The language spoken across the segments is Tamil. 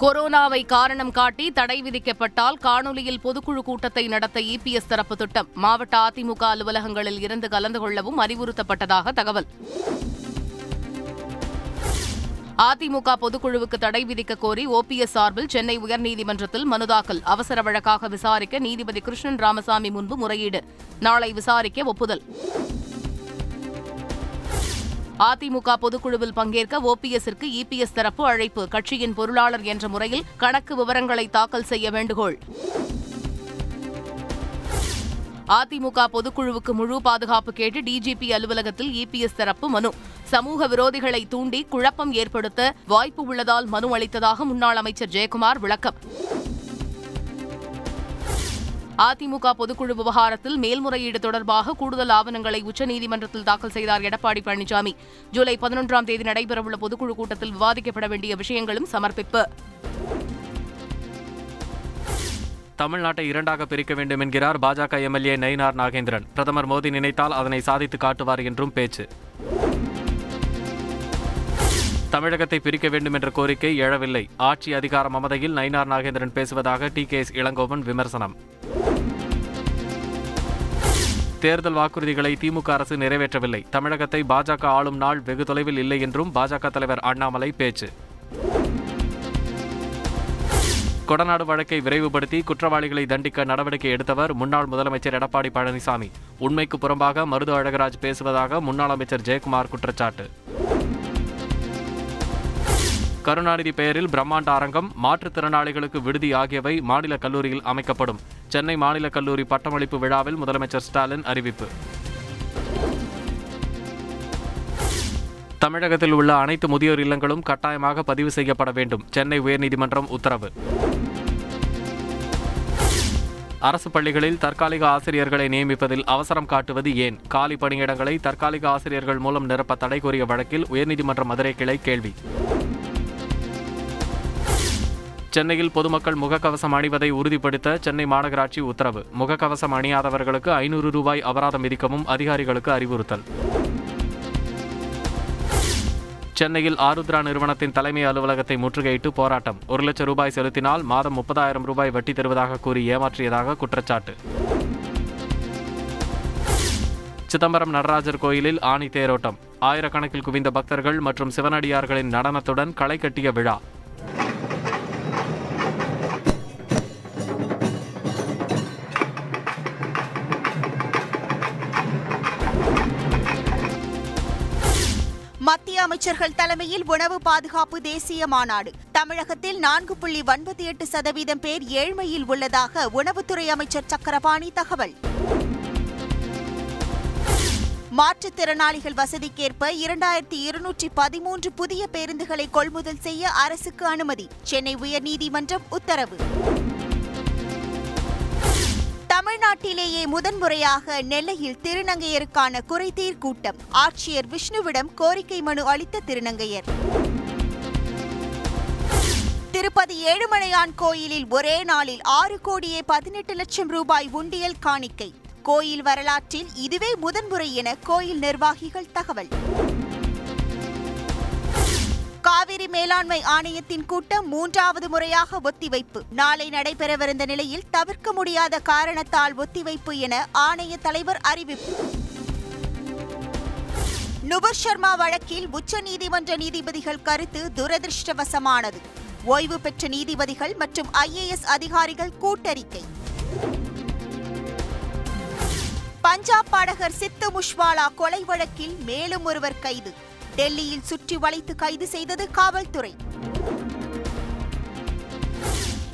கொரோனாவை காரணம் காட்டி தடை விதிக்கப்பட்டால் காணொலியில் பொதுக்குழு கூட்டத்தை நடத்த இபிஎஸ் தரப்பு திட்டம். மாவட்ட அதிமுக அலுவலகங்களில் இருந்து கலந்து கொள்ளவும் அறிவுறுத்தப்பட்டதாக தகவல். அதிமுக பொதுக்குழுவுக்கு தடை விதிக்க கோரி ஓபிஎஸ் சார்பில் சென்னை உயர்நீதிமன்றத்தில் மனு தாக்கல். அவசர வழக்காக விசாரிக்க நீதிபதி கிருஷ்ணன் ராமசாமி முன்பு முறையீடு. நாளை விசாரிக்க ஒப்புதல். அதிமுக பொதுக்குழுவில் பங்கேற்க ஓபிஎஸ்ற்கு இபிஎஸ் தரப்பு அழைப்பு. கட்சியின் பொருளாளர் என்ற முறையில் கணக்கு விவரங்களை தாக்கல் செய்ய வேண்டுகோள். அதிமுக பொதுக்குழுவுக்கு முழு பாதுகாப்பு கேட்டு டிஜிபி அலுவலகத்தில் இபிஎஸ் தரப்பு மனு. சமூக விரோதிகளை தூண்டி குழப்பம் ஏற்படுத்த வாய்ப்பு உள்ளதால் மனு அளித்ததாக முன்னாள் அமைச்சர் ஜெயக்குமார் விளக்கம். அதிமுக பொதுக்குழு விவகாரத்தில் மேல்முறையீடு தொடர்பாக கூடுதல் ஆவணங்களை உச்சநீதிமன்றத்தில் தாக்கல் செய்தார் எடப்பாடி பழனிசாமி. ஜூலை பதினொன்றாம் தேதி நடைபெறவுள்ள பொதுக்குழு கூட்டத்தில் விவாதிக்கப்பட வேண்டிய விஷயங்களும் சமர்ப்பிப்பு. தமிழ்நாட்டை இரண்டாக பிரிக்க வேண்டும் என்கிறார் பாஜக எம்எல்ஏ நயினார் நாகேந்திரன். பிரதமர் மோடி நினைத்தால் அதனை சாதித்து காட்டுவார் என்றும் பேச்சு. தமிழகத்தை பிரிக்க வேண்டும் என்ற கோரிக்கை எழவில்லை. ஆட்சி அதிகார மமதையில் நயினார் நாகேந்திரன் பேசுவதாக டி கே எஸ் இளங்கோவன் விமர்சனம். தேர்தல் வாக்குறுதிகளை திமுக அரசு நிறைவேற்றவில்லை. தமிழகத்தை பாஜக ஆளும் நாள் வெகு தொலைவில் இல்லை என்றும் பாஜக தலைவர் அண்ணாமலை பேச்சு. கொடநாடு வழக்கை விரைவுபடுத்தி குற்றவாளிகளை தண்டிக்க நடவடிக்கை எடுத்தவர் முன்னாள் முதலமைச்சர் எடப்பாடி பழனிசாமி. உண்மைக்கு புறம்பாக மருது அழகராஜ் பேசுவதாக முன்னாள் அமைச்சர் ஜெயக்குமார் குற்றச்சாட்டு. கருணாநிதி பெயரில் பிரம்மாண்ட அரங்கம் மாற்றுத்திறனாளிகளுக்கு விடுதி ஆகியவை மாநில கல்லூரியில் அமைக்கப்படும். சென்னை மாநில கல்லூரி பட்டமளிப்பு விழாவில் முதலமைச்சர் ஸ்டாலின் அறிவிப்பு. தமிழகத்தில் உள்ள அனைத்து முதியோர் இல்லங்களும் கட்டாயமாக பதிவு செய்யப்பட வேண்டும். சென்னை உயர்நீதிமன்றம் உத்தரவு. அரசு பள்ளிகளில் தற்காலிக ஆசிரியர்களை நியமிப்பதில் அவசரம் காட்டுவது ஏன்? காலி பணியிடங்களை தற்காலிக ஆசிரியர்கள் மூலம் நிரப்ப தடை கோரிய வழக்கில் உயர்நீதிமன்ற மதுரை கிளை கேள்வி. சென்னையில் பொதுமக்கள் முகக்கவசம் அணிவதை உறுதிப்படுத்த சென்னை மாநகராட்சி உத்தரவு. முகக்கவசம் அணியாதவர்களுக்கு ஐநூறு ரூபாய் அபராதம் விதிக்கவும் அதிகாரிகளுக்கு அறிவுறுத்தல். சென்னையில் ஆருத்ரா நிறுவனத்தின் தலைமை அலுவலகத்தை முற்றுகையிட்டு போராட்டம். ஒரு லட்சம் ரூபாய் செலுத்தினால் மாதம் முப்பதாயிரம் ரூபாய் வட்டி தருவதாக கூறி ஏமாற்றியதாக குற்றச்சாட்டு. சிதம்பரம் நடராஜர் கோயிலில் ஆணி தேரோட்டம். ஆயிரக்கணக்கில் குவிந்த பக்தர்கள் மற்றும் சிவனடியார்களின் நடனத்துடன் களை கட்டிய விழா. மத்திய அமைச்சர்கள் தலைமையில் உணவு பாதுகாப்பு தேசிய மாநாடு. தமிழகத்தில் நான்கு புள்ளி ஒன்பத்தி எட்டு சதவீதம் பேர் ஏழ்மையில் உள்ளதாக உணவுத்துறை அமைச்சர் சக்கரபாணி தகவல். மாற்றுத்திறனாளிகள் வசதிக்கேற்ப இரண்டாயிரத்தி இருநூற்றி பதிமூன்று புதிய பேருந்துகளை கொள்முதல் செய்ய அரசுக்கு அனுமதி. சென்னை உயர்நீதிமன்றம் உத்தரவு. தமிழ்நாட்டிலேயே முதன்முறையாக நெல்லையில் திருநங்கையருக்கான குறைதீர் கூட்டம். ஆட்சியர் விஷ்ணுவிடம் கோரிக்கை மனு அளித்த திருநங்கையர். திருப்பதி ஏழுமலையான் கோயிலில் ஒரே நாளில் ஆறு கோடியே பதினெட்டு லட்சம் ரூபாய் உண்டியல் காணிக்கை. கோயில் வரலாற்றில் இதுவே முதன்முறை என கோயில் நிர்வாகிகள் தகவல். காவிரி மேலாண்மை ஆணையத்தின் கூட்டம் மூன்றாவது முறையாக ஒத்திவைப்பு. நாளை நடைபெறவிருந்த நிலையில் தவிர்க்க முடியாத காரணத்தால் ஒத்திவைப்பு என ஆணைய தலைவர் அறிவிப்பு. நுபர் சர்மா வழக்கில் உச்சநீதிமன்ற நீதிபதிகள் கருத்து துரதிருஷ்டவசமானது. ஓய்வு பெற்ற நீதிபதிகள் மற்றும் ஐஏஎஸ் அதிகாரிகள் கூட்டறிக்கை. பஞ்சாப் பாடகர் சித்து முஷ்வாலா கொலை வழக்கில் மேலும் ஒருவர் கைது. டெல்லியில் சுற்றி வளைத்து கைது செய்தது காவல்துறை.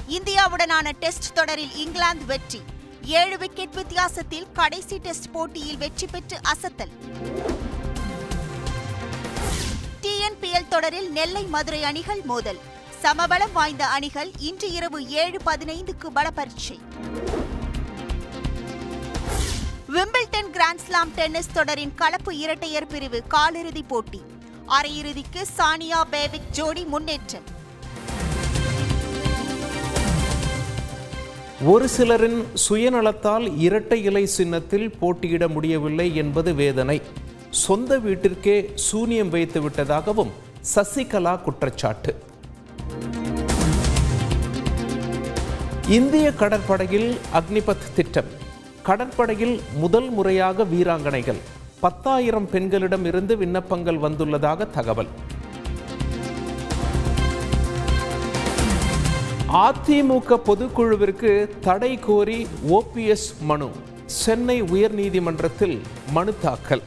இந்தியாவுடனான டெஸ்ட் தொடரில் இங்கிலாந்து வெற்றி. ஏழு விக்கெட் வித்தியாசத்தில் கடைசி டெஸ்ட் போட்டியில் வெற்றி பெற்று அசத்தல். டிஎன்பிஎல் தொடரில் நெல்லை மதுரை அணிகள் மோதல். சமபலம் வாய்ந்த அணிகள் இன்று இரவு ஏழு பதினைந்துக்கு பலப்பரீட்சை கிராண்ட்ஸ்லாம் டென்னிஸ் தொடரின் கலப்பு இரட்டையர் பிரிவு காலிறுதி போட்டி. அரையிறுதிக்கு சானியா பேவிக் ஜோடி முன்னேற்றம். ஒரு சிலரின் சுயநலத்தால் இரட்டை இலை சின்னத்தில் போட்டியிட முடியவில்லை என்பது வேதனை. சொந்த வீட்டிற்கே சூனியம் வைத்து விட்டதாகவும் சசிகலா குற்றச்சாட்டு. இந்திய கடற்படையில் அக்னிபத் திட்டம். கடற்படையில் முதல் முறையாக வீராங்கனைகள். பத்தாயிரம் பெண்களிடம் இருந்து விண்ணப்பங்கள் வந்துள்ளதாக தகவல். அதிமுக பொதுக்குழுவிற்கு தடை கோரி ஓபிஎஸ் மனு. சென்னை உயர்நீதிமன்றத்தில் மனு தாக்கல்.